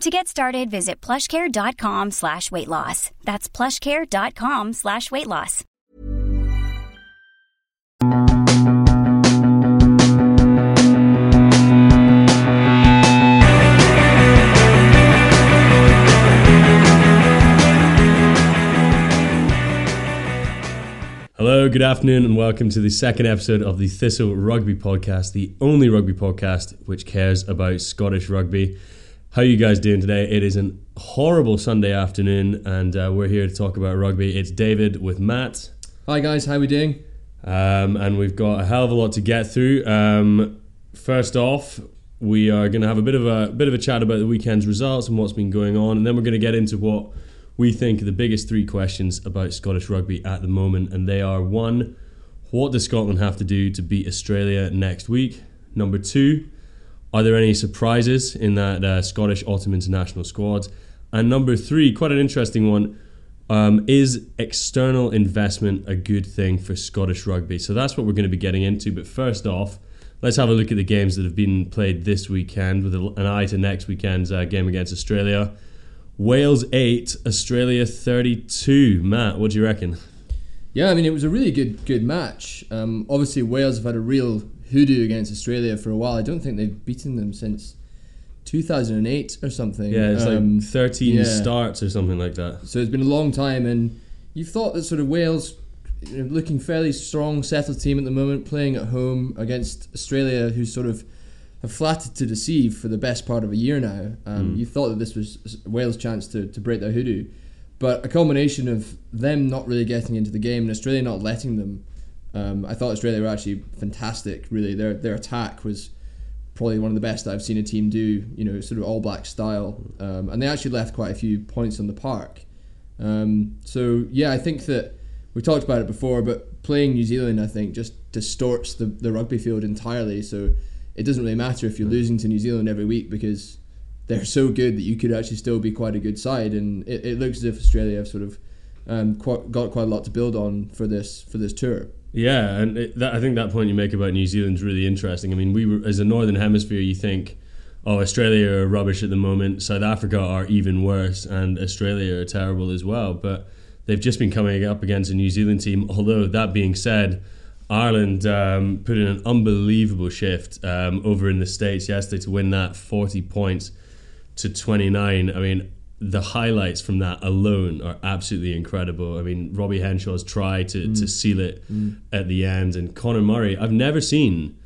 To get started, visit plushcare.com slash weight loss. That's plushcare.com slash weight loss. Hello, good afternoon, and welcome to the second episode of the Thistle Rugby Podcast, the only rugby podcast which cares about Scottish rugby. How you guys doing today? It is an horrible Sunday afternoon, and uh, we're here to talk about rugby. It's David with Matt, Hi guys, how we doing? um, and we've got a hell of a lot to get through. Um, first off, we are going to have a bit of a bit of a chat about the weekend's results and what's been going on, and then we're going to get into what we think are the biggest three questions about Scottish rugby at the moment, and they are one, what does Scotland have to do to beat Australia next week? Number two, are there any surprises in that uh, Scottish Autumn International squad? And number three, quite an interesting one. Um, is external investment a good thing for Scottish rugby? So that's what we're going to be getting into. But first off, let's have a look at the games that have been played this weekend with an eye to next weekend's uh, game against Australia. Wales 8, Australia 32. Matt, what do you reckon? Yeah, I mean it was a really good good match. Um, obviously Wales have had a real hoodoo against Australia for a while. I don't think they've beaten them since 2008 or something. Yeah, it's Um, like 13 yeah. starts or something like that. So it's been a long time, and you've thought that sort of Wales, you know, looking fairly strong, settled team at the moment, playing at home against Australia, who sort of have flattered to deceive for the best part of a year now. Um, You thought that this was Wales' chance to, to break their hoodoo, but a combination of them not really getting into the game and Australia not letting them. Um, I thought Australia were actually fantastic. Really, their their attack was probably one of the best that I've seen a team do. You know, sort of all black style, um, and they actually left quite a few points on the park. Um, so yeah, I think that we talked about it before, but playing New Zealand, I think, just distorts the, the rugby field entirely. So it doesn't really matter if you're losing to New Zealand every week because they're so good that you could actually still be quite a good side. And it, it looks as if Australia have sort of um, quite, got quite a lot to build on for this for this tour. Yeah, and it, that, I think that point you make about New Zealand's really interesting. I mean, we were as a Northern Hemisphere, you think, oh, Australia are rubbish at the moment. South Africa are even worse, and Australia are terrible as well. But they've just been coming up against a New Zealand team. Although that being said, Ireland um, put in an unbelievable shift um, over in the states yesterday to win that forty points to twenty nine. I mean. The highlights from that alone are absolutely incredible. I mean, Robbie Henshaw's try to, to mm. seal it mm. at the end, and Conor Murray. I've never seen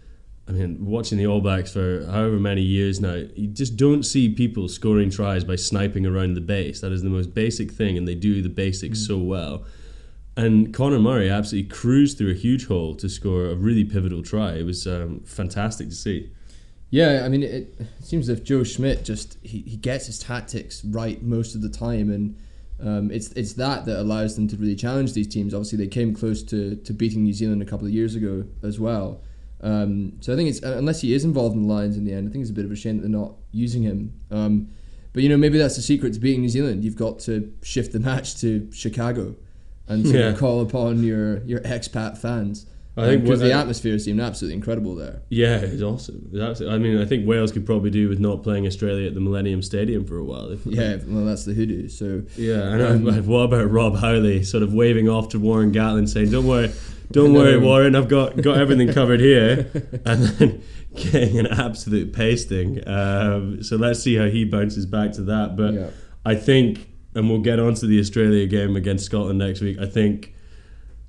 I mean, watching the All Blacks for however many years now, you just don't see people scoring tries by sniping around the base. That is the most basic thing, and they do the basics mm. so well. And Conor Murray absolutely cruised through a huge hole to score a really pivotal try. It was um, fantastic to see. Yeah, I mean, it, it seems as if Joe Schmidt just he, he gets his tactics right most of the time, and um, it's it's that that allows them to really challenge these teams. Obviously, they came close to, to beating New Zealand a couple of years ago as well. Um, so I think it's unless he is involved in the Lions in the end, I think it's a bit of a shame that they're not using him. Um, but you know, maybe that's the secret to beating New Zealand. You've got to shift the match to Chicago. and sort Yeah. call upon your your expat fans. I think because the uh, atmosphere seemed absolutely incredible there. Yeah, it's awesome. It's absolutely, I mean, I think Wales could probably do with not playing Australia at the Millennium Stadium for a while. If, Yeah, well, that's the hoodoo. So Yeah, and Um, what about Rob Howley sort of waving off to Warren Gatland saying, "Don't worry, don't worry, Warren, I've got got everything covered here," and then getting an absolute pasting. Um, so let's see how he bounces back to that. But Yeah. I think, and we'll get on to the Australia game against Scotland next week. I think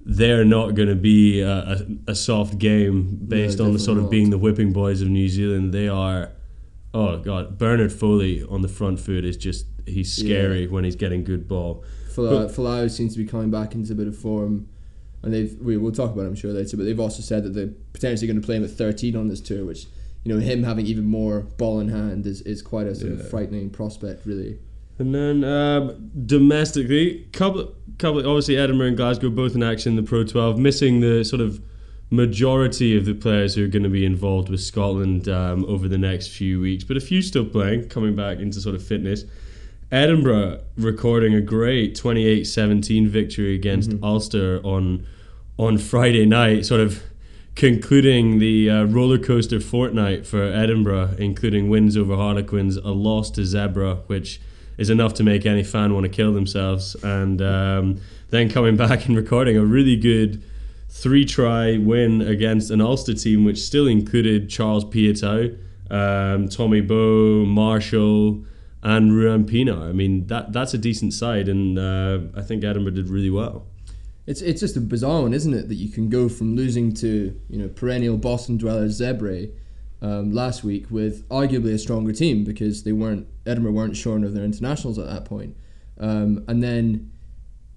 they're not going to be a, a, a soft game based on the sort of not. being the whipping boys of New Zealand. They are. Oh God, Bernard Foley on the front foot is just he's scary Yeah. when he's getting good ball. Folau seems to be coming back into a bit of form, and they've we, we'll talk about it I'm sure later. But they've also said that they're potentially going to play him at 13 on this tour, which you know him having even more ball in hand is, is quite a sort Yeah. of frightening prospect, really. And then um, domestically, couple, couple, obviously Edinburgh and Glasgow both in action in the Pro 12, missing the sort of majority of the players who are going to be involved with Scotland um, over the next few weeks, but a few still playing, coming back into sort of fitness. Edinburgh recording a great 28-17 victory against Ulster on on Friday night, sort of concluding the uh, roller coaster fortnight for Edinburgh, including wins over Harlequins, a loss to Zebre, which is enough to make any fan want to kill themselves, and um, then coming back and recording a really good three try win against an Ulster team, which still included Charles Piutau, um, Tommy Bowe, Marshall. And Ruan Pienaar. I mean, that that's a decent side, and uh, I think Edinburgh did really well. It's it's just a bizarre one, isn't it? That you can go from losing to you know perennial Boston dwellers Zebre um, last week with arguably a stronger team because they weren't Edinburgh weren't shorn of their internationals at that point, um, and then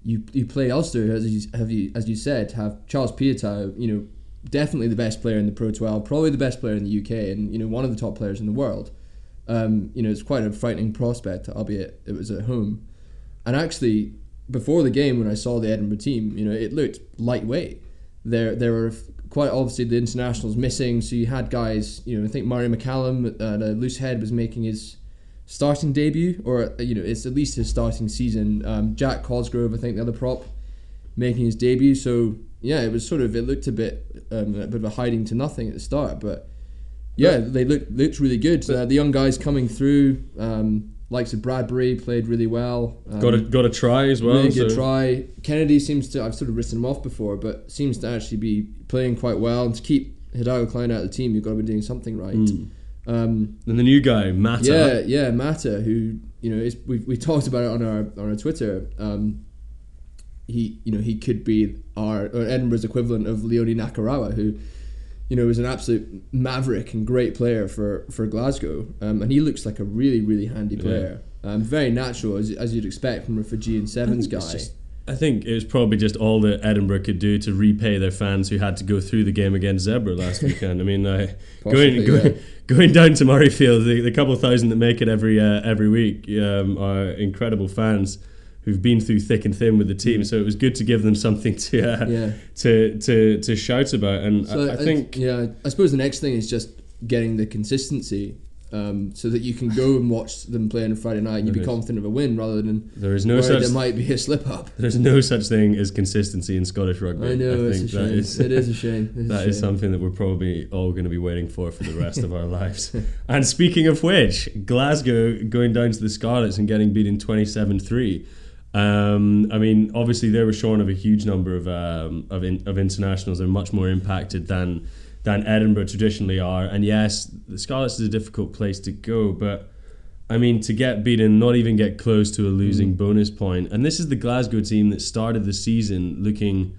you you play Ulster as you have you as you said have Charles Piutau you know definitely the best player in the Pro 12 probably the best player in the UK and you know one of the top players in the world. Um, you know it's quite a frightening prospect, albeit it was at home. And actually, before the game, when I saw the Edinburgh team, you know, it looked lightweight. There, there were quite obviously the internationals missing. So you had guys, you know, I think Murray McCallum at a loose head was making his starting debut, or you know, it's at least his starting season. Um, Jack Cosgrove, I think the other prop, making his debut. So yeah, it was sort of it looked a bit um, a bit of a hiding to nothing at the start, but yeah, they looked looked really good. Uh, the young guys coming through, um, likes of Bradbury played really well. Um, Got a got a try as well. really good so- try. Kennedy seems to I've sort of written him off before, but seems to actually be playing quite well. And to keep Hidalgo Clyne out of the team, you've got to be doing something right. Hmm. Um, And the new guy, Mata. yeah, yeah, Mata, who you know is we we talked about it on our on our Twitter. Um, he you know he could be our or Edinburgh's equivalent of Leone Nakarawa, who you know was an absolute maverick and great player for for Glasgow, um, and he looks like a really really handy player. Um, very natural as, as you'd expect from a Fijian sevens guy. It's just- I think it was probably just all that Edinburgh could do to repay their fans who had to go through the game against Zebre last weekend. I mean, uh, Possibly, going, going yeah. going down to Murrayfield, the, the couple of thousand that make it every uh, every week um, are incredible fans who've been through thick and thin with the team. So it was good to give them something to uh, Mm. Yeah. to, to to shout about. And So I, I think yeah, I suppose the next thing is just getting the consistency. Um, so that you can go and watch them play on a Friday night and you be There is. confident of a win rather than There is no such- there might be a slip up. there's no such thing as consistency in Scottish rugby. I know it's a think that shame. is- it is a shame. It is a That is shame. something that we're probably all going to be waiting for for the rest of our lives. And speaking of which, Glasgow going down to the Scarlets and getting beaten 27 3. Um, I mean, obviously, they were shorn of a huge number of, um, of, in, of internationals. They're much more impacted than, than Edinburgh traditionally are. And yes, the Scarlets is a difficult place to go, but I mean, to get beaten, not even get close to a losing bonus point. And this is the Glasgow team that started the season looking,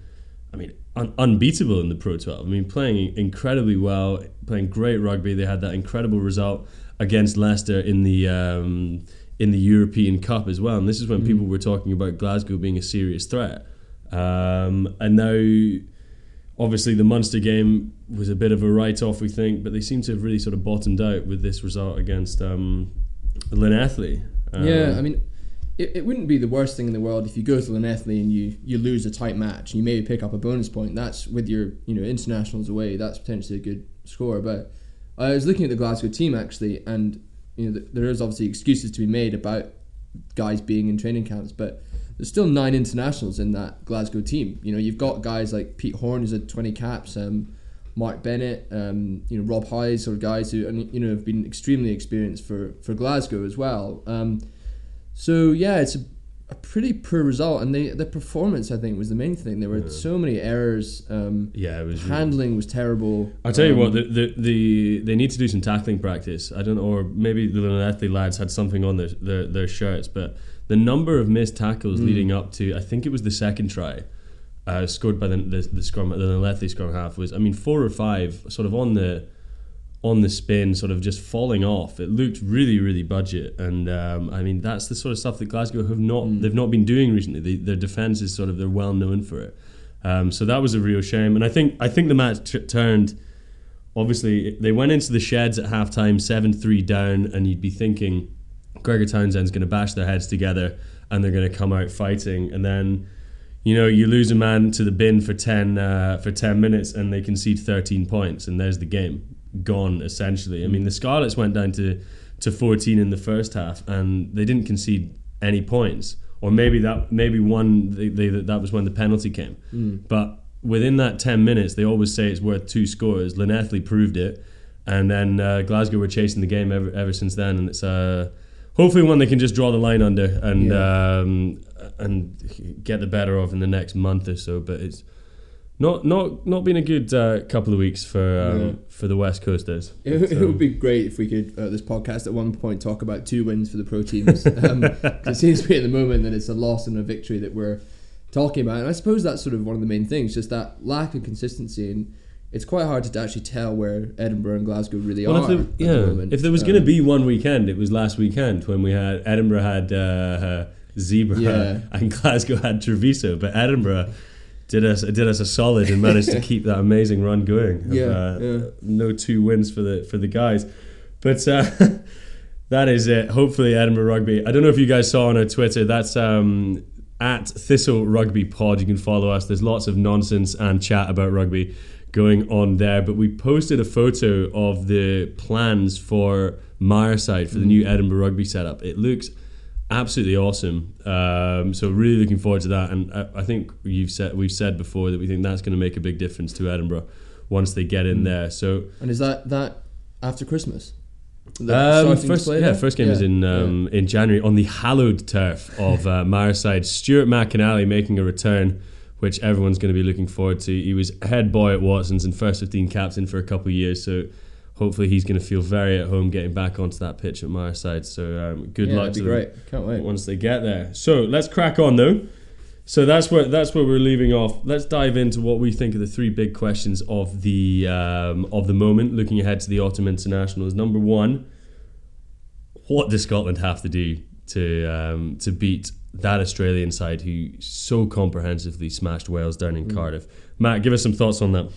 I mean, un- unbeatable in the Pro 12. I mean, playing incredibly well, playing great rugby. They had that incredible result against Leicester in the um, in the European Cup as well. And this is when people were talking about Glasgow being a serious threat. Um, and now obviously the Munster game was a bit of a write-off, we think, but they seem to have really sort of bottomed out with this result against um, Llanelli. Um, Yeah, I mean, it, it wouldn't be the worst thing in the world if you go to Llanelli and you, you lose a tight match and you maybe pick up a bonus point. That's with your you know internationals away. That's potentially a good score. But I was looking at the Glasgow team actually, and you know th- there is obviously excuses to be made about guys being in training camps, but there's still nine internationals in that Glasgow team. You know, you've got guys like Pete Horne who's had 20 caps, um, Mark Bennett, um, you know, Rob Hyde, sort of guys who and you know have been extremely experienced for for Glasgow as well. Um, so yeah, it's a, a pretty poor result, and the the performance I think was the main thing. There were so many errors. Um, Yeah, it was really- handling was terrible. I'll tell you Um, what, the, the, the they need to do some tackling practice. I don't know, or maybe the Llanelli lads had something on their, their their shirts, but the number of missed tackles Hmm. leading up to I think it was the second try, uh, scored by the the, the scrum the Llanelli scrum half was I mean four or five sort of on the on the spin, sort of just falling off. It looked really, really budget, and um, I mean that's the sort of stuff that Glasgow have not Hmm. they've not been doing recently. They, their defense is sort of they're well known for it, um, so that was a real shame. And I think I think the match t- turned. Obviously, they went into the sheds at halftime, seven three down, and you'd be thinking Gregor Townsend's going to bash their heads together, and they're going to come out fighting, and then. You know, you lose a man to the bin for ten uh, for ten minutes, and they concede thirteen points, and there's the game gone essentially. I mean, the Scarlets went down to to 14 in the first half, and they didn't concede any points, or maybe that maybe one they, they, that was when the penalty came. But within that 10 minutes, they always say it's worth two scores. Llanelli proved it, and then uh, Glasgow were chasing the game ever ever since then, and it's uh, hopefully one they can just draw the line under and um, and get the better of in the next month or so. But it's not not not been a good uh, couple of weeks for um, Yeah. for the West Coasters. It, But, it would be great if we could, uh, this podcast at one point, talk about two wins for the pro teams. Um, it seems to be at the moment that it's a loss and a victory that we're talking about. And I suppose that's sort of one of the main things, just that lack of consistency. And it's quite hard to actually tell where Edinburgh and Glasgow really Well, are if at there, the yeah, moment. if there was Um, going to be one weekend, it was last weekend when we had Edinburgh had uh, uh, Zebre Yeah. and Glasgow had Treviso, but Edinburgh did us did us a solid and managed to keep that amazing run going. of, Yeah, uh, yeah. no two wins for the for the guys, but. Uh, That is it. Hopefully, Edinburgh Rugby. I don't know if you guys saw on our Twitter. That's um, at Thistle Rugby Pod. You can follow us. There's lots of nonsense and chat about rugby going on there. But we posted a photo of the plans for Myreside for the new Edinburgh Rugby setup. It looks absolutely awesome. Um, so really looking forward to that. And I, I think you've said we've said before that we think that's going to make a big difference to Edinburgh once they get in there. So And is that that after Christmas? Um, first, yeah, there? first game is in um, in January on the hallowed turf of uh, Myreside. Stuart McInally making a return, which everyone's going to be looking forward to. He was head boy at Watson's and first 15 captain for a couple of years, so hopefully he's going to feel very at home getting back onto that pitch at Myreside. So um, good Yeah, luck to be them great. Can't wait. once they get there. So let's crack on though. So that's where that's where we're leaving off. Let's dive into what we think are the three big questions of the um, of the moment. Looking ahead to the autumn internationals. Number one, what does Scotland have to do to um, to beat that Australian side who so comprehensively smashed Wales down in Cardiff? Matt, give us some thoughts on that.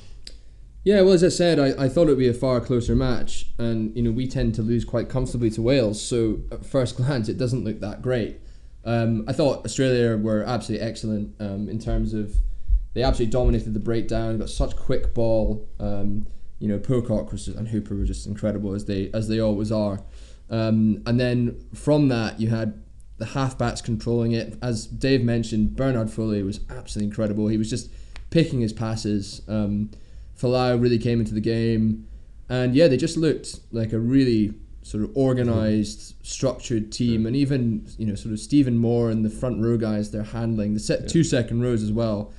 Yeah, well, as I said, I, I thought it would be a far closer match, and you know we tend to lose quite comfortably to Wales. So at first glance, it doesn't look that great. Um, I thought Australia were absolutely excellent um, in terms of they absolutely dominated the breakdown. Got such quick ball. Um, you know, Pocock was and Hooper were just incredible as they as they always are. Um, and then from that, you had the halfbacks controlling it. As Dave mentioned, Bernard Foley was absolutely incredible. He was just picking his passes. Um, Folau really came into the game, and yeah, they just looked like a really sort of organised, structured team. And even you know, sort of Stephen Moore and the front row guys, they're handling the set two second rows as well.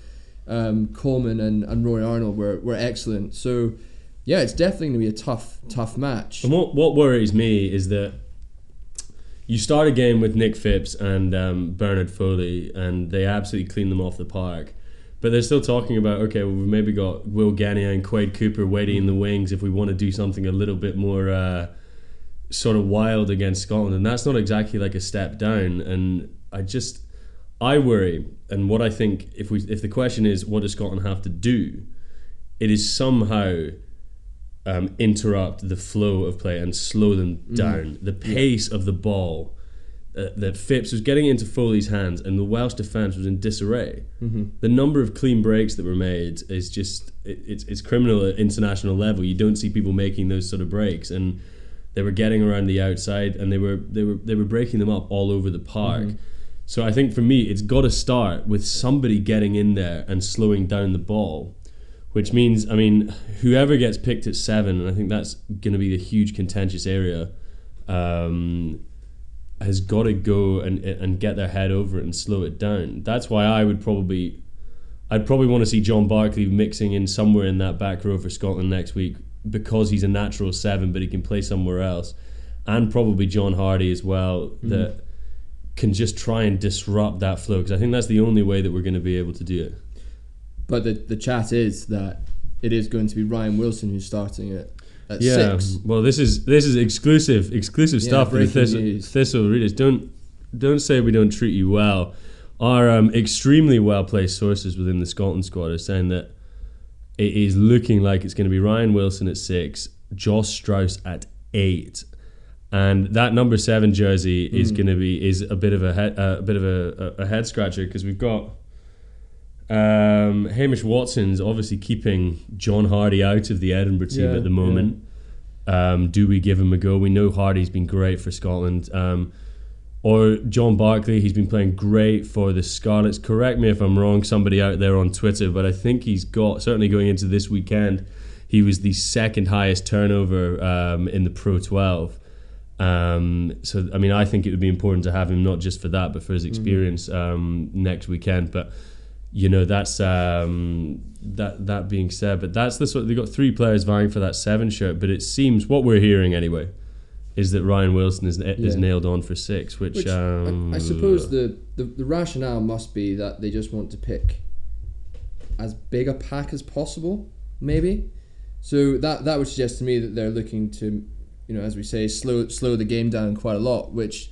Um, Coleman and, and Rory Arnold were, were excellent. So yeah, it's definitely going to be a tough tough match. And what what worries me is that you start a game with Nick Phipps and um, Bernard Foley, and they absolutely clean them off the park. But they're still talking about okay, well, we've maybe got Will Genia and Quade Cooper waiting in the wings if we want to do something a little bit more uh, sort of wild against Scotland, and that's not exactly like a step down. And I just I worry, and what I think if we if the question is what does Scotland have to do, it is somehow um, interrupt the flow of play and slow them down. The pace of the ball uh, that Phipps was getting into Foley's hands, and the Welsh defence was in disarray. The number of clean breaks that were made is just it, it's it's criminal at international level. You don't see people making those sort of breaks, and they were getting around the outside, and they were they were they were breaking them up all over the park. So I think for me, it's got to start with somebody getting in there and slowing down the ball, which means, I mean, whoever gets picked at seven, and I think that's going to be a huge contentious area, um, has got to go and and get their head over it and slow it down. That's why I would probably, I'd probably want to see John Barclay mixing in somewhere in that back row for Scotland next week because he's a natural seven, but he can play somewhere else, and probably John Hardie as well. Mm. That can just try and disrupt that flow because I think that's the only way that we're going to be able to do it. But the the chat is that it is going to be Ryan Wilson who's starting it at yeah. six. Well, this is this is exclusive exclusive yeah, stuff for the Thistle, Thistle readers. Don't don't say we don't treat you well. Our um, extremely well placed sources within the Scotland squad are saying that it is looking like it's going to be Ryan Wilson at six, Josh Strauss at eight, and that number seven jersey is mm. going to be is a bit of a head, uh, a bit of a, a head scratcher because we've got um, Hamish Watson's obviously keeping John Hardie out of the Edinburgh team yeah, at the moment. Yeah. Um, do we give him a go? We know Hardie's been great for Scotland. Um, or John Barclay, he's been playing great for the Scarlets. Correct me if I'm wrong, somebody out there on Twitter, but I think he's got, certainly going into this weekend, he was the second highest turnover um, in the Pro 12. Um, so I mean, I think it would be important to have him not just for that, but for his mm-hmm. experience um, next weekend. But you know, that's um, that. That being said, but that's the sort. They've got three players vying for that seven shirt, but it seems what we're hearing anyway is that Ryan Wilson is, yeah. is nailed on for six, which, which I, I, um, suppose the, the the rationale must be that they just want to pick as big a pack as possible, maybe. So that that would suggest to me that they're looking to you know, as we say, slow slow the game down quite a lot, which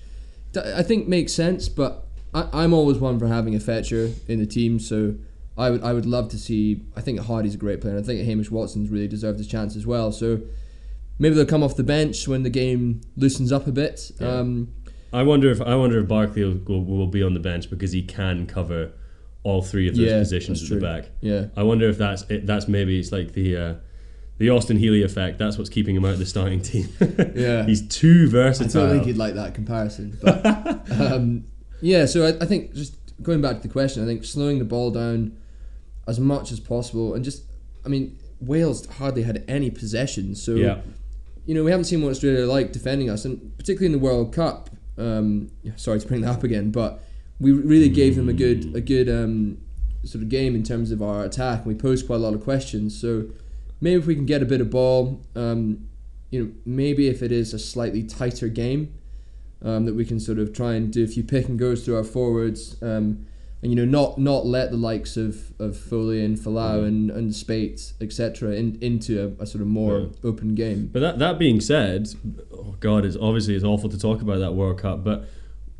I think makes sense. But I, am always one for having a fetcher in the team, so I would I would love to see. I think Hardie's a great player, and I think Hamish Watson's really deserved his chance as well. So maybe they'll come off the bench when the game loosens up a bit. Yeah. Um, I wonder if I wonder if Barclay will, will, be on the bench because he can cover all three of those yeah, positions at true. the back. Yeah, I wonder if that's it, that's maybe it's like the. Uh, the Austin Healey effect. That's what's keeping him out of the starting team. yeah, he's too versatile. I don't think he'd like that comparison, but um, yeah. So I, I, think just going back to the question, I think slowing the ball down as much as possible, and just, I mean, Wales hardly had any possession, so yeah. you know we haven't seen what Australia like defending us, and particularly in the World Cup. Um, sorry to bring that up again, but we really gave them a good a good um, sort of game in terms of our attack, and we posed quite a lot of questions. So maybe if we can get a bit of ball, um, you know, maybe if it is a slightly tighter game, um, that we can sort of try and do a few pick and goes through our forwards, um, and you know, not not let the likes of, of Foley and Folau mm. and and Speight etc. In, into a, a, sort of more yeah. open game. But that that being said, oh God, it's obviously it's awful to talk about that World Cup, but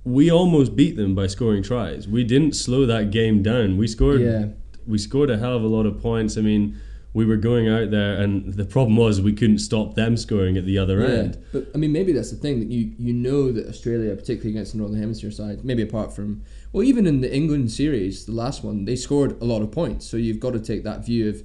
we almost beat them by scoring tries. We didn't slow that game down. We scored. Yeah. We scored a hell of a lot of points. I mean we were going out there, and the problem was we couldn't stop them scoring at the other yeah, end. But I mean, maybe that's the thing that you you know that Australia, particularly against the Northern Hemisphere side, maybe apart from well, even in the England series, the last one, they scored a lot of points. So you've got to take that view of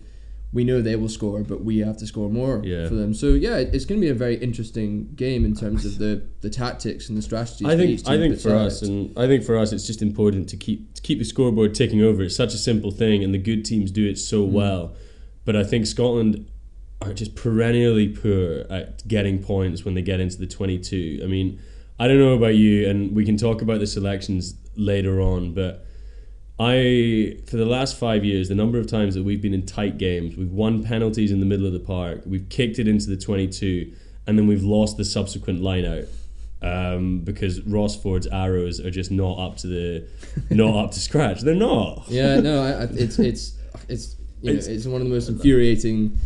we know they will score, but we have to score more yeah. for them. So yeah, it's going to be a very interesting game in terms of the, the tactics and the strategies. I think I think for us, and I think for us, it's just important to keep to keep the scoreboard ticking over. It's such a simple thing, and the good teams do it so mm. well but I think Scotland are just perennially poor at getting points when they get into the 22. I mean, I don't know about you, and we can talk about the selections later on, but I, for the last five years, the number of times that we've been in tight games, we've won penalties in the middle of the park, we've kicked it into the 22, and then we've lost the subsequent line out. Um, because Ross Ford's arrows are just not up to the, not up to scratch. They're not. Yeah, no, I, I, it's it's it's you know, it's, one of the most infuriating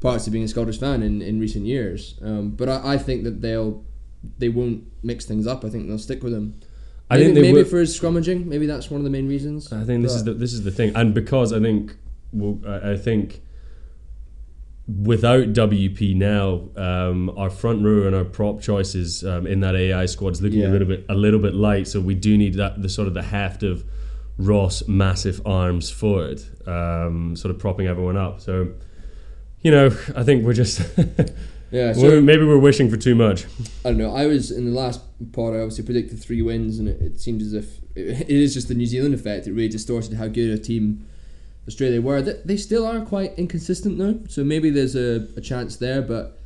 parts of being a Scottish fan in, in recent years. Um, but I, I, think that they'll they won't mix things up. I think they'll stick with them. I maybe, think maybe for his scrummaging, maybe that's one of the main reasons. I think this is the this is the thing, and because I think well, I, I think without WP now, um, our front row and our prop choices um, in that AI squad is looking yeah. a little bit a little bit light. So we do need that the sort of the heft of Ross massive arms forward, um, sort of propping everyone up. So, you know, I think we're just Yeah, so We're- maybe we're wishing for too much. I don't know. I was in the last pod. I obviously predicted three wins, and it, it seemed as if it, it is just the New Zealand effect. It really distorted how good a team Australia were. They, they still are quite inconsistent though, so maybe there's a, a chance there. But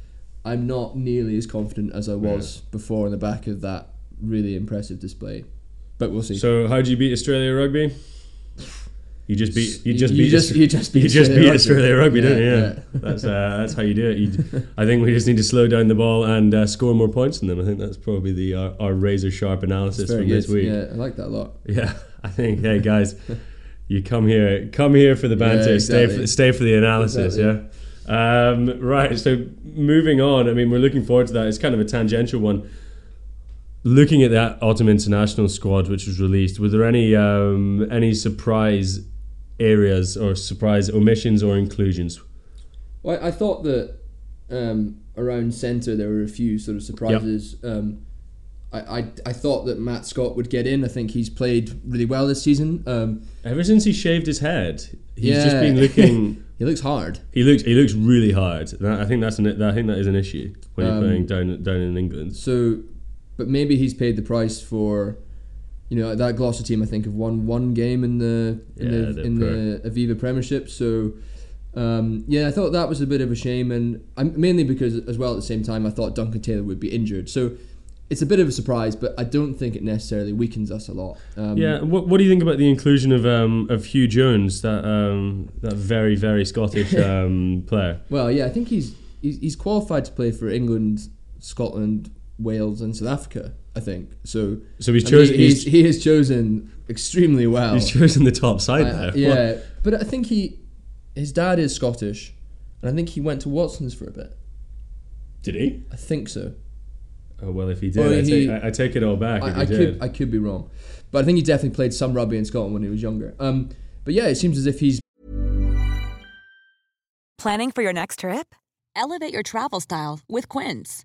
I'm not nearly as confident as I was before on the back of that really impressive display. But we'll see. So how do you beat Australia rugby? You just beat. You just You beat. just- you just beat You just Australia beat rugby. Australia rugby, don't you? Yeah, Yeah. That's uh, that's how you do it. You, I think we just need to slow down the ball and uh, score more points than them. I think that's probably the our, our razor sharp analysis from good. this week. Yeah, I like that a lot. Yeah, I think. Hey guys, you come here, come here for the banter. Yeah, Stay, for, stay for the analysis. Exactly. Yeah. Um, right. So moving on. I mean, we're looking forward to that. It's kind of a tangential one. Looking at that Autumn International squad, which was released, were there any um, any surprise areas or surprise omissions or inclusions? Well, I thought that um, around centre there were a few sort of surprises. Um, I, I I thought that Matt Scott would get in. I think he's played really well this season. Um, Ever since he shaved his head, he's just been looking. he looks hard. He looks he looks really hard. That- I think that's an I think that is an issue when you're Um, playing down down in England. So, but maybe he's paid the price for, you know, that Gloucester team. I think have won one game in the in Yeah, the in the Aviva Premiership. So. Um, yeah, I thought that was a bit of a shame, and I'm, mainly because, as well, at the same time, I thought Duncan Taylor would be injured. So it's a bit of a surprise, but I don't think it necessarily weakens us a lot. Um, Yeah, what, what do you think about the inclusion of um, of Huw Jones, that um, that very very Scottish um, player? Well, yeah, I think he's, he's he's qualified to play for England, Scotland, Wales, and South Africa. I think so. So he's I mean, chosen. he's, he's, he has chosen extremely well. he's chosen the top side I- there. yeah, but I think he, his dad is Scottish, and I think he went to Watson's for a bit. Did he? I think so. Oh well, if he did, Or I, he- take, I, I take it all back. if I, I he could. I could be wrong, but I think he definitely played some rugby in Scotland when he was younger. Um, but yeah, it seems as if he's Planning for your next trip? Elevate your travel style with Quince.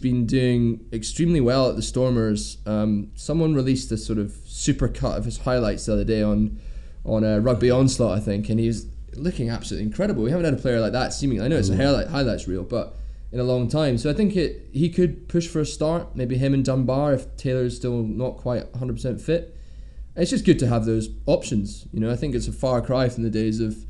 Been doing extremely well at the Stormers. Um, someone released a sort of super cut of his highlights the other day on on a rugby onslaught, I think, and he's looking absolutely incredible. We haven't had a player like that seemingly. I know it's a highlight highlights reel, but in a long time. So I think it he could push for a start. Maybe him and Dunbar if Taylor's still not quite 100% fit. It's just good to have those options. You know, I think it's a far cry from the days of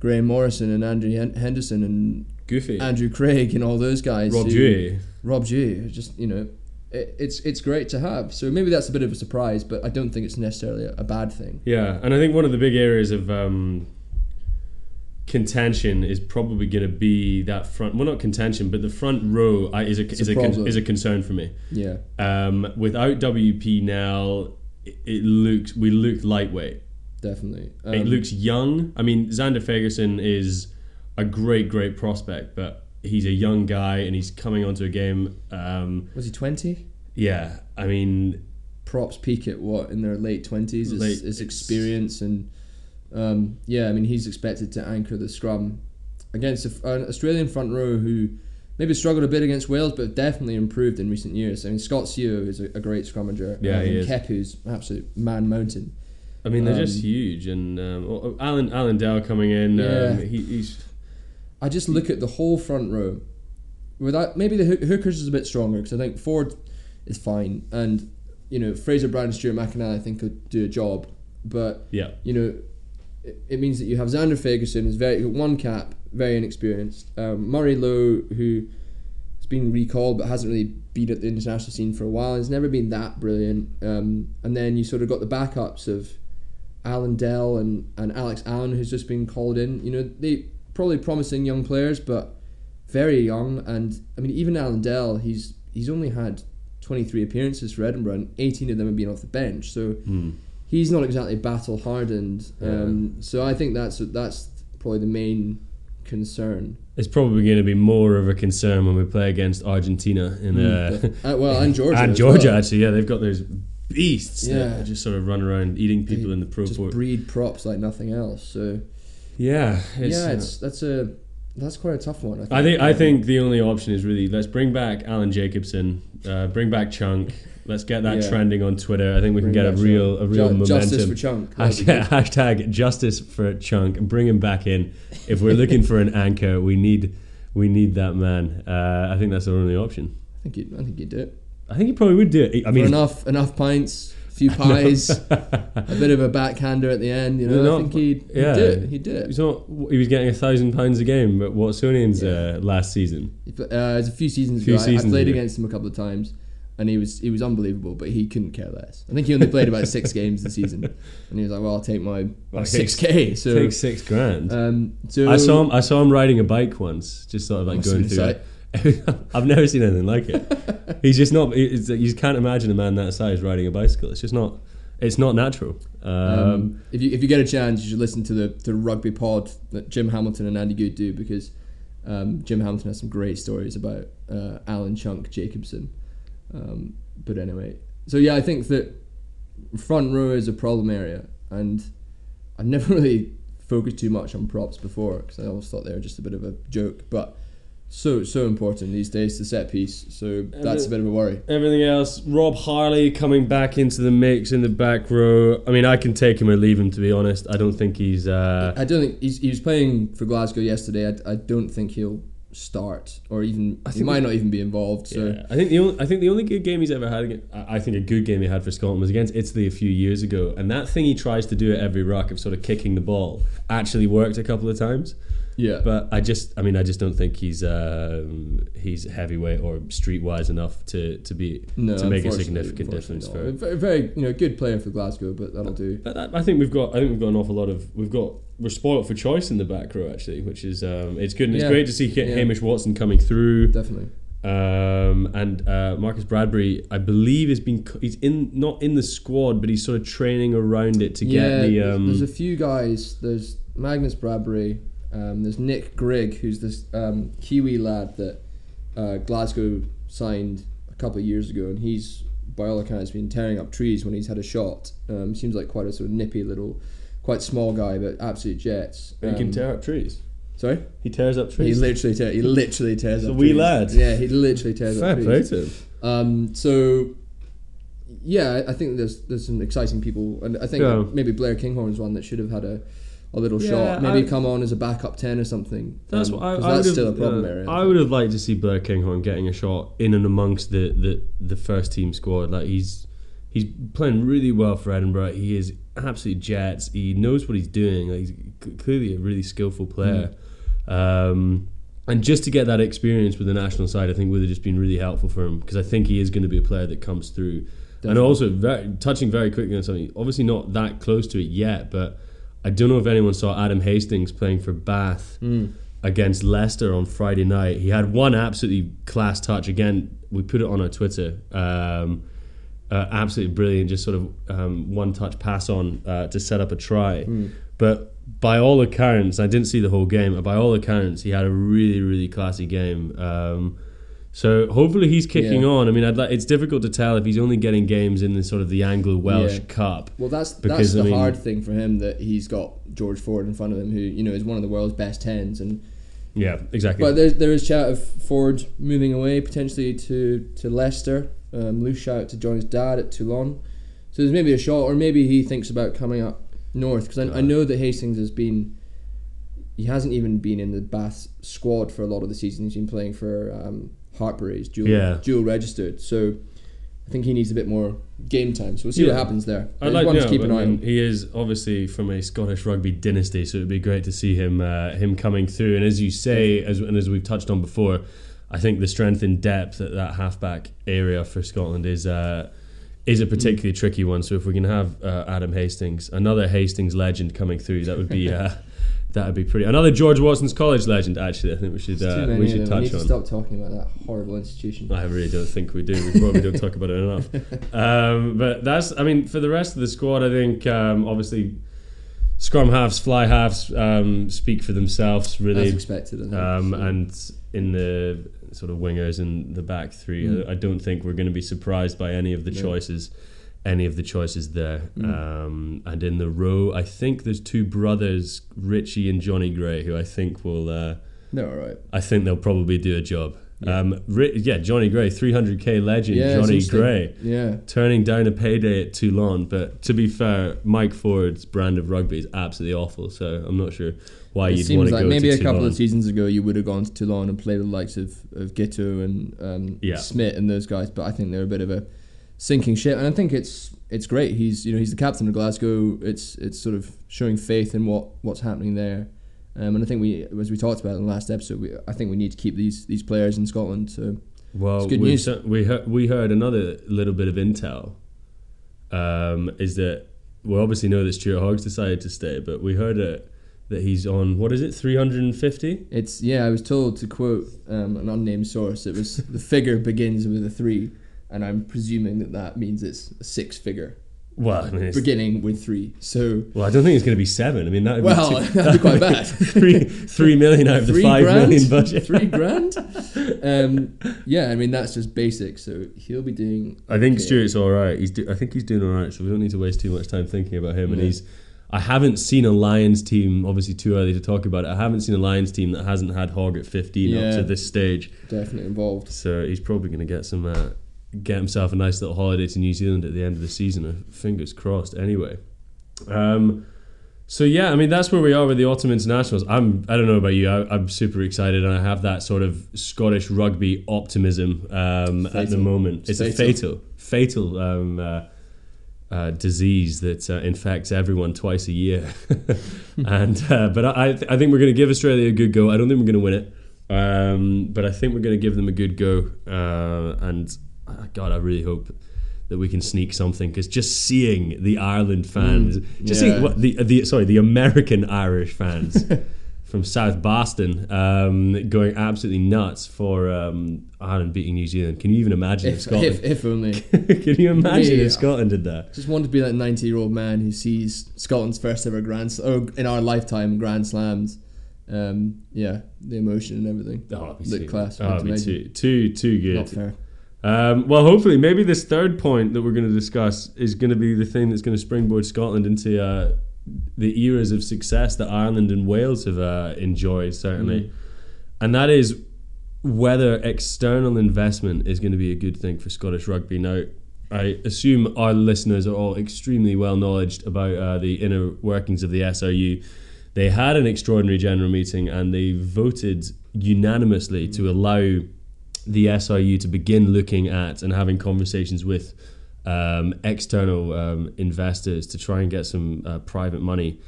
Graham Morrison and Andrew Henderson and Goofy. Andrew Craig and all those guys. Rob who- Dewey. Rob G. Just you know, it, it's it's great to have. So maybe that's a bit of a surprise, but I don't think it's necessarily a, a bad thing. Yeah, and I think one of the big areas of um, contention is probably going to be that front. Well, not contention, but the front row I, is a, is a a, con- is a concern for me. Yeah, Um, without WP now, it, it looks we look lightweight. definitely. it Um, looks young. I mean, Zander Fagerson is a great, great prospect, but he's a young guy and he's coming onto a game. Um, Was he twenty? yeah, I mean, Props peak at what in their late twenties. His, his experience and um, yeah, I mean he's expected to anchor the scrum against a, an Australian front row who maybe struggled a bit against Wales, but definitely improved in recent years. I mean Scott Sio is a, a great scrummager. Yeah, um, he and is. Kepu's absolute man mountain. I mean, they're Um, just huge. And um, oh, Allan Allan Dell coming in, Yeah. um, he, he's I just look at the whole front row. Without maybe the hookers is a bit stronger because I think Ford is fine, and you know Fraser Brown and Stuart McInally I think could do a job, but yeah. you know it, it means that you have Zander Fagerson who's very one cap, very inexperienced. Um, Moray Low who has been recalled but hasn't really been at the international scene for a while. He's never been that brilliant. Um, and then you sort of got the backups of Allan Dell and, and Alex Allan, who's just been called in. You know, they probably promising young players, but very young. And I mean, even Allan Dell, he's he's only had 23 appearances for Edinburgh, and 18 of them have been off the bench. So he's not exactly battle hardened. Um, So I think that's that's probably the main concern. It's probably going to be more of a concern when we play against Argentina in uh, Uh, well, and Georgia. and Georgia well. actually. Yeah, they've got those beasts Yeah. that just sort of run around eating people in the pro just port. breed props like nothing else. So yeah, it's, yeah, uh, it's that's a that's quite a tough one. I think. I think I think the only option is really let's bring back Allan Jacobsen, uh, bring back Chunk. Let's get that Yeah. trending on Twitter. I think we Bring can get a real a real momentum. justice for Chunk. Hashtag, hashtag justice for Chunk and bring him back in. If we're looking for an anchor, we need we need that man. Uh, I think that's the only option. I think you I think you do it. I think he probably would do it. I For mean, enough enough pints, few pies, a bit of a backhander at the end. You know, Not- I think he'd, he'd yeah. do it. He'd do it. He's not. He was getting a thousand pounds a game, but Watsonian's Yeah. uh, last season. Uh, it was a few seasons Few ago. I- seasons I played ago. against him a couple of times, and he was he was unbelievable. But he couldn't care less. I think he only played about six games this season, and he was like, "Well, I'll take my six k." So Take six grand. um, so I saw him. I saw him riding a bike once, just sort of like going through. it. I've never seen anything like it. He's just not. You can't imagine a man that size riding a bicycle. It's just not. It's not natural. Um, Um, if you if you get a chance, you should listen to the the rugby pod that Jim Hamilton and Andy Goode do because um, Jim Hamilton has some great stories about uh, Allan Chunk Jacobsen. Um, but anyway, so yeah, I think that front row is a problem area, and I've never really focused too much on props before because I always thought they were just a bit of a joke, but. So so important these days to set piece, so that's a bit of a worry. everything else. Rob Harley coming back into the mix in the back row. I mean, I can take him or leave him. To be honest, I don't think he's. Uh, I don't think he's, he was playing for Glasgow yesterday. I, I don't think he'll start or even he think might not even be involved. So Yeah, I think the only I think the only good game he's ever had. I I think a good game he had for Scotland was against Italy a few years ago, and that thing he tries to do at every ruck of sort of kicking the ball actually worked a couple of times. Yeah, But I just, I mean, I just don't think he's um, he's heavyweight or streetwise enough to to be no, to make a significant difference not. for. A very, you know good player for Glasgow, but that'll do. But I, I think we've got, I think we've got an awful lot of, we've got, we're spoilt for choice in the back row actually, which is um, it's good and it's Yeah. great to see Yeah. Hamish Watson coming through. Definitely. Um, and uh, Magnus Bradbury, I believe, has been he's in not in the squad, but he's sort of training around it to yeah, get the. there's- Um, there's a few guys. There's Magnus Bradbury. Um, there's Nick Grigg, who's this um, Kiwi lad that uh, Glasgow signed a couple of years ago, and he's by all accounts been tearing up trees when he's had a shot. Um, seems like quite a sort of nippy little, quite small guy, but absolute jets. he can Um, tear up trees. Sorry. He tears up trees. He literally tear, he literally tears a up wee trees. lad. Yeah, he literally tears Fair up play trees. to him. Um, so yeah, I- I think there's there's some exciting people, and I think Yeah. maybe Blair Kinghorn's one that should have had a, a little Yeah, shot. Maybe I- come on as a backup ten or something. That's um, what I, 'cause I that's would still a have, problem uh, area. I would have liked to see Blair Kinghorn getting a shot in and amongst the, the, the first team squad. Like he's he's playing really well for Edinburgh. He is absolute jets. He knows what he's doing. Like he's clearly a really skillful player. Hmm. Um, and just to get that experience with the national side, I think would have just been really helpful for him because I think he is going to be a player that comes through. And also, very, touching very quickly on something, obviously not that close to it yet, but I don't know if anyone saw Adam Hastings playing for Bath Hmm. against Leicester on Friday night. He had one absolutely class touch. Again, we put it on our Twitter. Um, uh, absolutely brilliant, just sort of um, one touch pass on uh, to set up a try. But by all accounts, I didn't see the whole game, but by all accounts, he had a really, really classy game. Um, so hopefully he's kicking Yeah. on. I mean, I'd like, it's difficult to tell if he's only getting games in the sort of the Anglo Welsh Yeah. Cup. well, that's because, that's the I mean- hard thing for him that he's got George Ford in front of him, who you know is one of the world's best tens, and Yeah, exactly. But there's there is chat of Ford moving away potentially to to Leicester. Um, loose shout to join his dad at Toulon. So there's maybe a shot, or maybe he thinks about coming up north because I, I know that Hastings has been. He hasn't even been in the Bath squad for a lot of the season. He's been playing for um, Hartpury's dual Yeah. dual registered. So I think he needs a bit more game time. So we'll see Yeah. what happens there. I'd like one to keep an I eye on. He is obviously from a Scottish rugby dynasty, so it'd be great to see him uh, him coming through. And as you say, as and as we've touched on before, I think the strength in depth at that halfback area for Scotland is uh, is a particularly tricky one. So if we can have uh, Adam Hastings, another Hastings legend coming through, that would be. Uh, that would be pretty. Another George Watson's College legend. Actually, I think we should uh, we should touch we need on. to stop talking about that horrible institution. I really don't think we do. We probably don't talk about it enough. Um, but that's, I mean, for the rest of the squad, I think um, obviously scrum halves, fly halves um, speak for themselves, really. As expected, I think. Um, So- and in the sort of wingers and the back three, Mm. I, I don't think we're going to be surprised by any of the No. choices. Any of the choices there, Mm. um, and in the row, I think there's two brothers, Richie and Johnny Gray, who I think will. Uh, They're all right. I think they'll probably do a job. Yeah. Um, Ri- yeah, Johnny Gray, 300k legend, Yeah, Johnny. Gray, Yeah. turning down a payday at Toulon. But to be fair, Mike Ford's brand of rugby is absolutely awful. So I'm not sure why It you'd want seems to like go maybe to a couple Toulon. of seasons ago you would have gone to Toulon and played the likes of, of Giteau and um, Yeah. Smith and those guys, but I think they're a bit of a sinking ship, and I think it's it's great. He's you know he's the captain of Glasgow. It's it's sort of showing faith in what what's happening there, um, and I think we as we talked about in the last episode, we, I think we need to keep these these players in Scotland. So Well, It's good news. we heard, we heard another little bit of intel. Um, is that we obviously know that Stuart Hoggs decided to stay, but we heard it, that he's on what is it, three hundred and fifty? it's yeah, I was told to quote um, an unnamed source. It was the figure begins with a three, and I'm presuming that that means it's a six figure. Well, I mean, beginning with three. So well, I don't think it's going to be seven. I mean, that would Well, be too, that'd be quite bad. three three million out of the three five grand, million budget. three grand. Um, yeah, I mean that's just basic. So he'll be doing. I think okay. Stuart's all right. He's do, I think he's doing all right. So we don't need to waste too much time thinking about him. And he's. I haven't seen a Lions team. Obviously, too early to talk about it. I haven't seen a Lions team that hasn't had Hogg at fifteen up to this stage. definitely involved. So he's probably going to get some, uh, get himself a nice little holiday to New Zealand at the end of the season. uh, Fingers crossed. Anyway, um, so yeah, I mean that's where we are with the autumn internationals. I'm, I don't know about you, I, I'm super excited, and I have that sort of Scottish rugby optimism um, at the moment. It's, It's a fatal, fatal. Um, uh, uh, disease that uh, infects everyone twice a year, and uh, but I, I th- I think we're going to give Australia a good go. I don't think we're going to win it, um, but I think we're going to give them a good go. Uh, and God, I really hope that we can sneak something because just seeing the Ireland fans, just yeah. seeing what the the sorry the American Irish fans. From South Boston, um, going absolutely nuts for um, Ireland beating New Zealand. Can you even imagine if, If, Scotland? if, if only. Can you imagine Me, if Scotland did that? Just want to be that 90 year old man who sees Scotland's first ever Grand or in our lifetime Grand Slams. Um, yeah, the emotion and everything. Oh, the class. Oh, be too, too, too good. Not fair. Um, well, hopefully, maybe this third point that we're going to discuss is going to be the thing that's going to springboard Scotland into uh, the eras of success that Ireland and Wales have uh, enjoyed, certainly. Mm. And that is whether external investment is going to be a good thing for Scottish rugby. Now, I assume our listeners are all extremely well knowledged about uh, the inner workings of the SRU. They had an extraordinary general meeting and they voted unanimously to allow the SRU to begin looking at and having conversations with um, external um, investors to try and get some uh, private money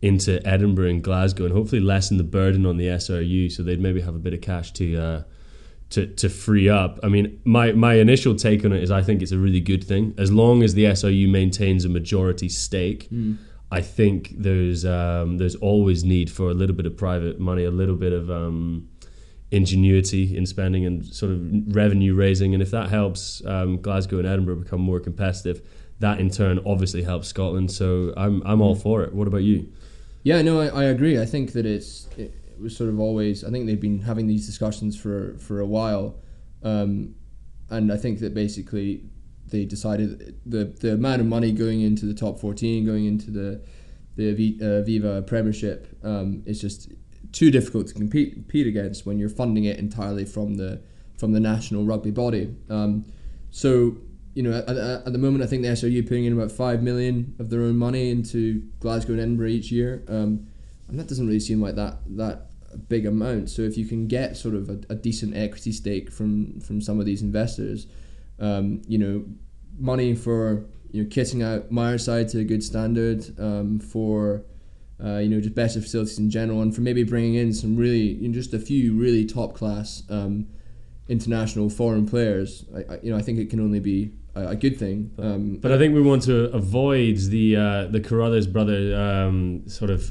into Edinburgh and Glasgow and hopefully lessen the burden on the SRU so they'd maybe have a bit of cash to uh, to, to free up. I mean, my, my initial take on it is I think it's a really good thing. As long as the SRU maintains a majority stake, I think there's um, there's always need for a little bit of private money, a little bit of um, ingenuity in spending and sort of revenue raising. And if that helps um, Glasgow and Edinburgh become more competitive, that in turn obviously helps Scotland. So I'm I'm all for it. What about you? Yeah, no, I, I agree. I think that it's it, was sort of always. I think they've been having these discussions for for a while, um, and I think that basically they decided the the amount of money going into the top fourteen, going into the the uh, Aviva Premiership, um, is just too difficult to compete compete against when you're funding it entirely from the from the national rugby body. Um, so you know, at, at, the moment, I think the SRU putting in about five million of their own money into Glasgow and Edinburgh each year, um, and that doesn't really seem like that that big amount. So if you can get sort of a, a decent equity stake from from some of these investors, um, you know, money for you know kitting out Myreside to a good standard, um, for uh, you know just better facilities in general, and for maybe bringing in some really you know, just a few really top class. Um, international foreign players, I, I, you know, I think it can only be a, a good thing. Um, But I think we want to avoid the uh, the Carruthers brother um, sort of.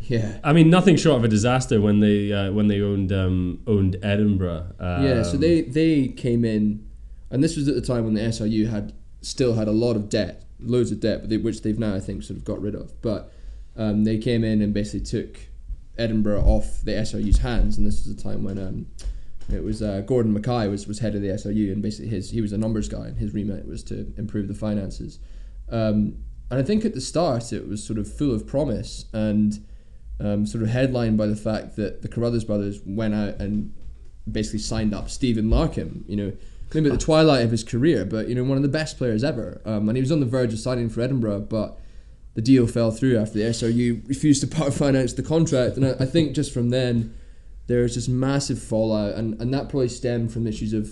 yeah, I mean, nothing short of a disaster when they uh, when they owned um, owned Edinburgh. Um, yeah. So they they came in, and this was at the time when the SRU had still had a lot of debt, loads of debt, but they, which they've now I think sort of got rid of. But um, they came in and basically took Edinburgh off the SRU's hands, and this was a time when um, it was uh, Gordon McKie was, was head of the SRU, and basically his he was a numbers guy, and his remit was to improve the finances. Um, and I think at the start it was sort of full of promise and um, sort of headlined by the fact that the Carruthers brothers went out and basically signed up Stephen Larkham. You know, maybe at the twilight of his career, but you know one of the best players ever. Um, and he was on the verge of signing for Edinburgh, but the deal fell through after the SRU refused to part finance the contract. And I, I think just from then there was just massive fallout, and, and that probably stemmed from issues of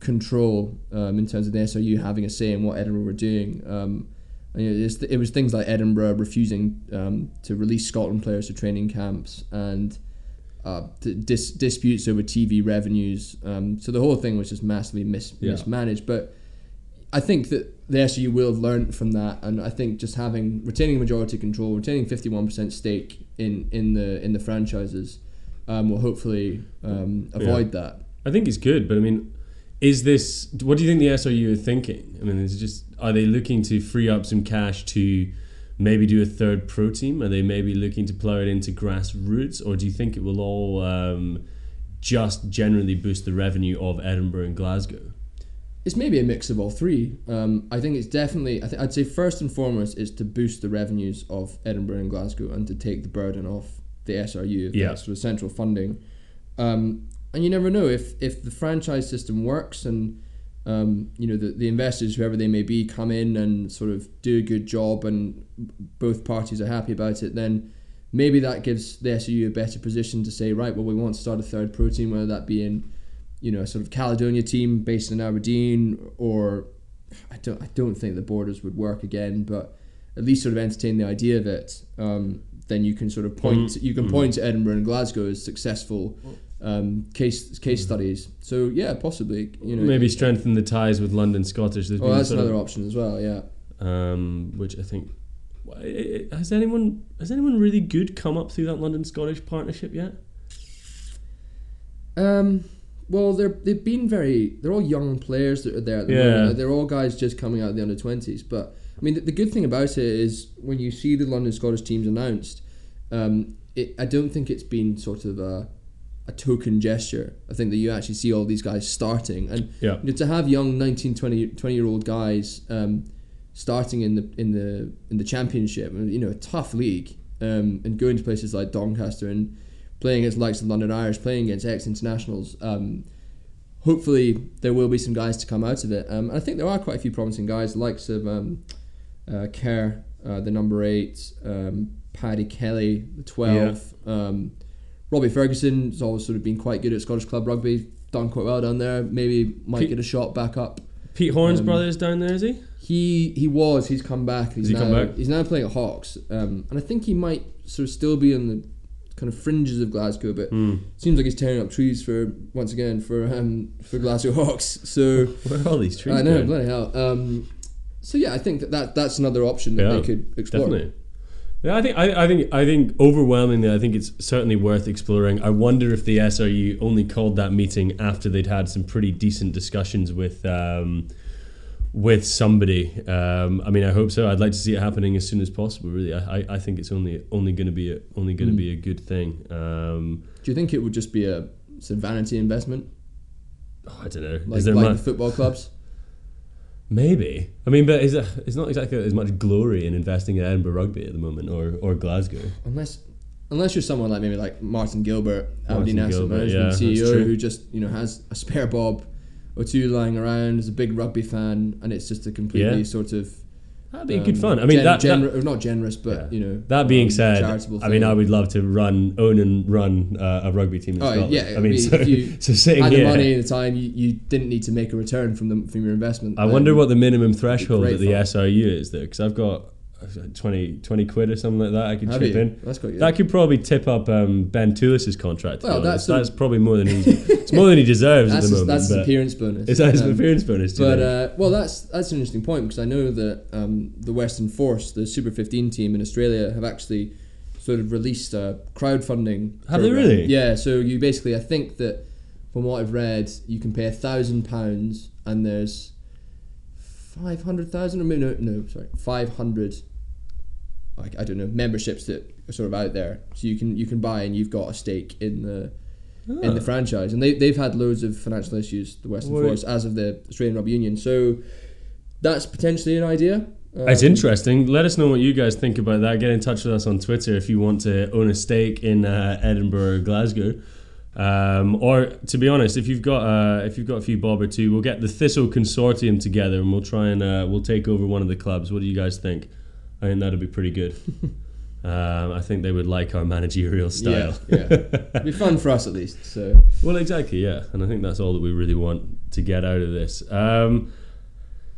control um, in terms of the SRU having a say in what Edinburgh were doing. Um, and, you know, it's- it was things like Edinburgh refusing um, to release Scotland players to training camps and uh, dis- disputes over TV revenues. Um, so the whole thing was just massively mis- Yeah. mismanaged. But I think that the SU will have learned from that, and I think just having retaining majority control, retaining fifty one percent stake in in the in the franchises, um, will hopefully um, avoid that. I think it's good, but I mean, is this? What do you think the SRU are thinking? I mean, is it just are they looking to free up some cash to maybe do a third pro team? Are they maybe looking to plow it into grassroots, or do you think it will all um, just generally boost the revenue of Edinburgh and Glasgow? It's maybe a mix of all three. Um, I think it's definitely. I th- I'd say first and foremost is to boost the revenues of Edinburgh and Glasgow and to take the burden off the SRU, Yeah. that's sort of central funding. Um, and you never know if if the franchise system works and um, you know the, the investors, whoever they may be, come in and sort of do a good job and both parties are happy about it, then maybe that gives the SRU a better position to say, right, well, we want to start a third protein, whether that be in you know, a sort of Caledonia team based in Aberdeen, or I don't, I don't think the borders would work again, but at least sort of entertain the idea of it. Um, then you can sort of point, you can point to Edinburgh and Glasgow as successful um, case case studies. So yeah, possibly, you know, Maybe strengthen the ties with London Scottish. There's Oh, been that's sort of- another option as well. Yeah. um, which I think has anyone has anyone really good come up through that London Scottish partnership yet? Um, well, they're they've been very. They're all young players that are there at the Yeah. moment. They're all guys just coming out of the under twenties. But I mean, the, the good thing about it is when you see the London Scottish teams announced, um, it, I don't think it's been sort of a a token gesture. I think that you actually see all these guys starting, and Yeah. you know, to have young 19, 20, 20 year old guys um, starting in the in the in the championship, and you know, a tough league, um, and going to places like Doncaster and playing against the likes of London Irish, playing against ex internationals. Um, hopefully, there will be some guys to come out of it. Um, and I think there are quite a few promising guys, the likes of um, uh, Kerr, uh, the number eight, um, Paddy Kelly, the twelve. Um, Robbie Ferguson has always sort of been quite good at Scottish club rugby, done quite well down there. Maybe might Pete- get a shot back up. Pete Horne's Um, brothers down there, is he? He he was. He's come back. He's he now, come back? He's now playing at Hawks, um, and I think he might sort of still be in the kind of fringes of Glasgow, but Hmm. seems like he's tearing up trees for once again for um, for Glasgow Hawks. So Where are all these trees? I know, going? bloody hell. Um, so yeah, I think that, that that's another option that Yeah, they could explore. Definitely. Yeah, I think I, I think I think overwhelmingly, I think it's certainly worth exploring. I wonder if the SRU only called that meeting after they'd had some pretty decent discussions with um, with somebody. Um, I mean, I hope so. I'd like to see it happening as soon as possible. Really, I, I, I think it's only only going to be a, only going to Mm. be a good thing. Um, Do you think it would just be a sort of vanity investment, oh, I don't know. like, Is there like mu- the football clubs? Maybe. I mean, but is there, it's not exactly as much glory in investing in Edinburgh rugby at the moment, or or Glasgow. unless unless you're someone like maybe like Martin Gilbert, Aberdeen Martin Asset Management yeah, CEO, who just you know has a spare bob or two lying around, is a big rugby fan, and it's just a completely Yeah. sort of That'd be good um, fun. I mean, gen- that, that gener- or not generous, but Yeah. you know. That being um, said, I mean. I would love to run, own, and run uh, a rugby team Oh Scotland. yeah, I mean, so, if you so sitting had here, the money and the time, you, you didn't need to make a return from the from your investment. I wonder what the minimum threshold at the fun. SRU is though, because I've got 20, 20 quid or something like that. I could Have chip you? in. That's quite good. That could probably tip up um, Ben Toolis's contract. to be Well, honest. that's the- that's probably more than he. it's more than he deserves That's at the his, moment. that's his but- appearance bonus. That his Um, appearance bonus? But uh, well, that's that's an interesting point because I know that um, the Western Force, the Super 15 team in Australia, have actually sort of released a crowdfunding. Have they really? Yeah. So you basically, I think that from what I've read, you can pay a thousand pounds and there's five hundred thousand or no, no, sorry, five hundred. I, I don't know memberships that are sort of out there, so you can you can buy and you've got a stake in the in the franchise, and they they've had loads of financial issues, the Western Force, as of the Australian Rugby Union. So that's potentially an idea. It's Um, interesting. Let us know what you guys think about that. Get in touch with us on Twitter if you want to own a stake in uh, Edinburgh or Glasgow. Um, or to be honest, if you've got uh, if you've got a few bob or two, we'll get the Thistle consortium together and we'll try and uh, we'll take over one of the clubs. What do you guys think? I think that'd be pretty good. um, I think they would like our managerial style. Yeah, yeah. It'd be fun for us at least. So Well, exactly, yeah, and I think that's all that we really want to get out of this. Um,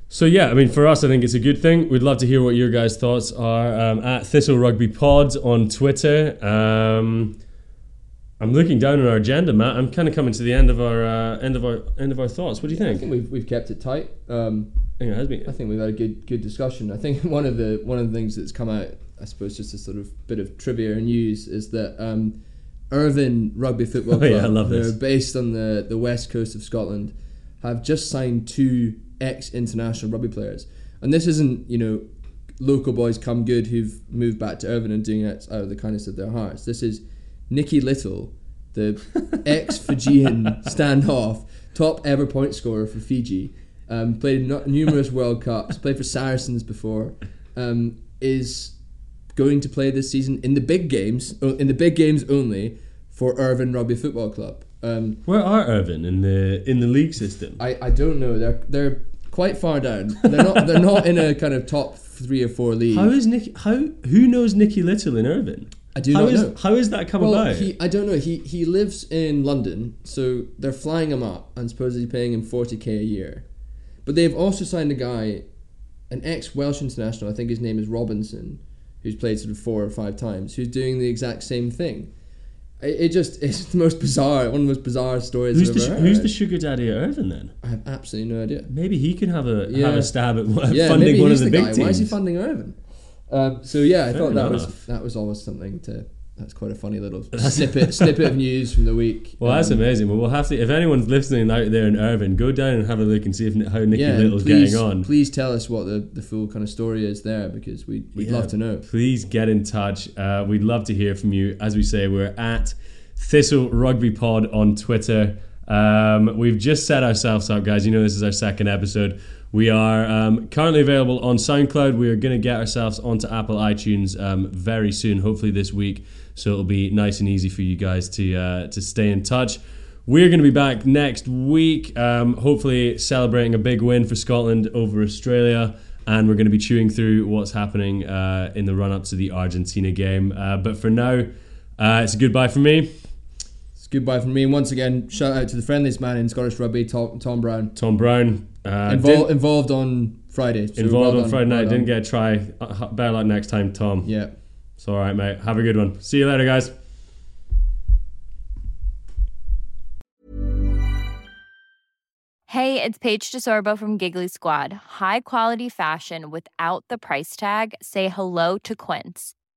so yeah, I mean, for us, I think it's a good thing. We'd love to hear what your guys' thoughts are um, at Thistle Rugby Pod on Twitter. Um, I'm looking down on our agenda, Matt. I'm kind of coming to the end of our uh, end of our end of our thoughts. What do you think? I think? we've, we've kept it tight. Um, I think it has been. I think we've had a good good discussion. I think one of the one of the things that's come out, I suppose, just a sort of bit of trivia and news is that um, Irvine Rugby Football Oh, Club, yeah, I love who this. are based on the the west coast of Scotland, have just signed two ex international rugby players, and this isn't you know local boys come good who've moved back to Irvine and doing it out of the kindness of their hearts. This is Nicky Little, the ex Fijian standoff, top ever point scorer for Fiji. Um, played in nu- numerous World Cups, played for Saracens before. Um, is going to play this season in the big games, in the big games only for Irvine Rugby Football Club. Um, Where are Irvine in the in the league system? I, I don't know. They're they're quite far down. They're not they're not in a kind of top three or four league. How is Nicky? How who knows Nicky Little in Irvine? I do How not is- know. How is that come well, about? he I don't know. He he lives in London, so they're flying him up and supposedly paying him forty k a year. But they've also signed a guy, an ex Welsh international. I think his name is Robinson, who's played sort of four or five times, who's doing the exact same thing. It, it just it's the most bizarre, one of the most bizarre stories who's I've the ever sh- who's the sugar daddy at Irvine then? I have absolutely no idea. Maybe he could have a Yeah. have a stab at yeah, funding maybe one of the, the, big guy. teams. Why is he funding Irvine? Um, so yeah, I Fair thought that was that was always something to. That's quite a funny little snippet snippet of news from the week. Well, that's Um, amazing. Well, we'll have to. If anyone's listening out there in Irvine, go down and have a look and see if how Nicky yeah, Little's please, getting on. Please tell us what the, the full kind of story is there because we we'd Yeah, love to know. Please get in touch. Uh, we'd love to hear from you. As we say, we're at Thistle Rugby Pod on Twitter. Um, we've just set ourselves up, guys. You know, this is our second episode. We are um, currently available on SoundCloud. We are going to get ourselves onto Apple iTunes um, very soon, hopefully this week. So it'll be nice and easy for you guys to uh, to stay in touch. We're going to be back next week, um, hopefully celebrating a big win for Scotland over Australia. And we're going to be chewing through what's happening uh, in the run up to the Argentina game. Uh, but for now, uh, it's a goodbye from me, It's goodbye from me. And once again, shout out to the friendliest man in Scottish rugby, Tom, Tom Brown. Tom Brown. Uh, Invol- involved on Friday. so involved well on done, Friday well night. Didn't get a try. Uh, better luck next time, Tom. Yeah. It's all right, mate. Have a good one. See you later, guys. Hey, it's Paige DeSorbo from Giggly Squad. High quality fashion without the price tag. Say hello to Quince.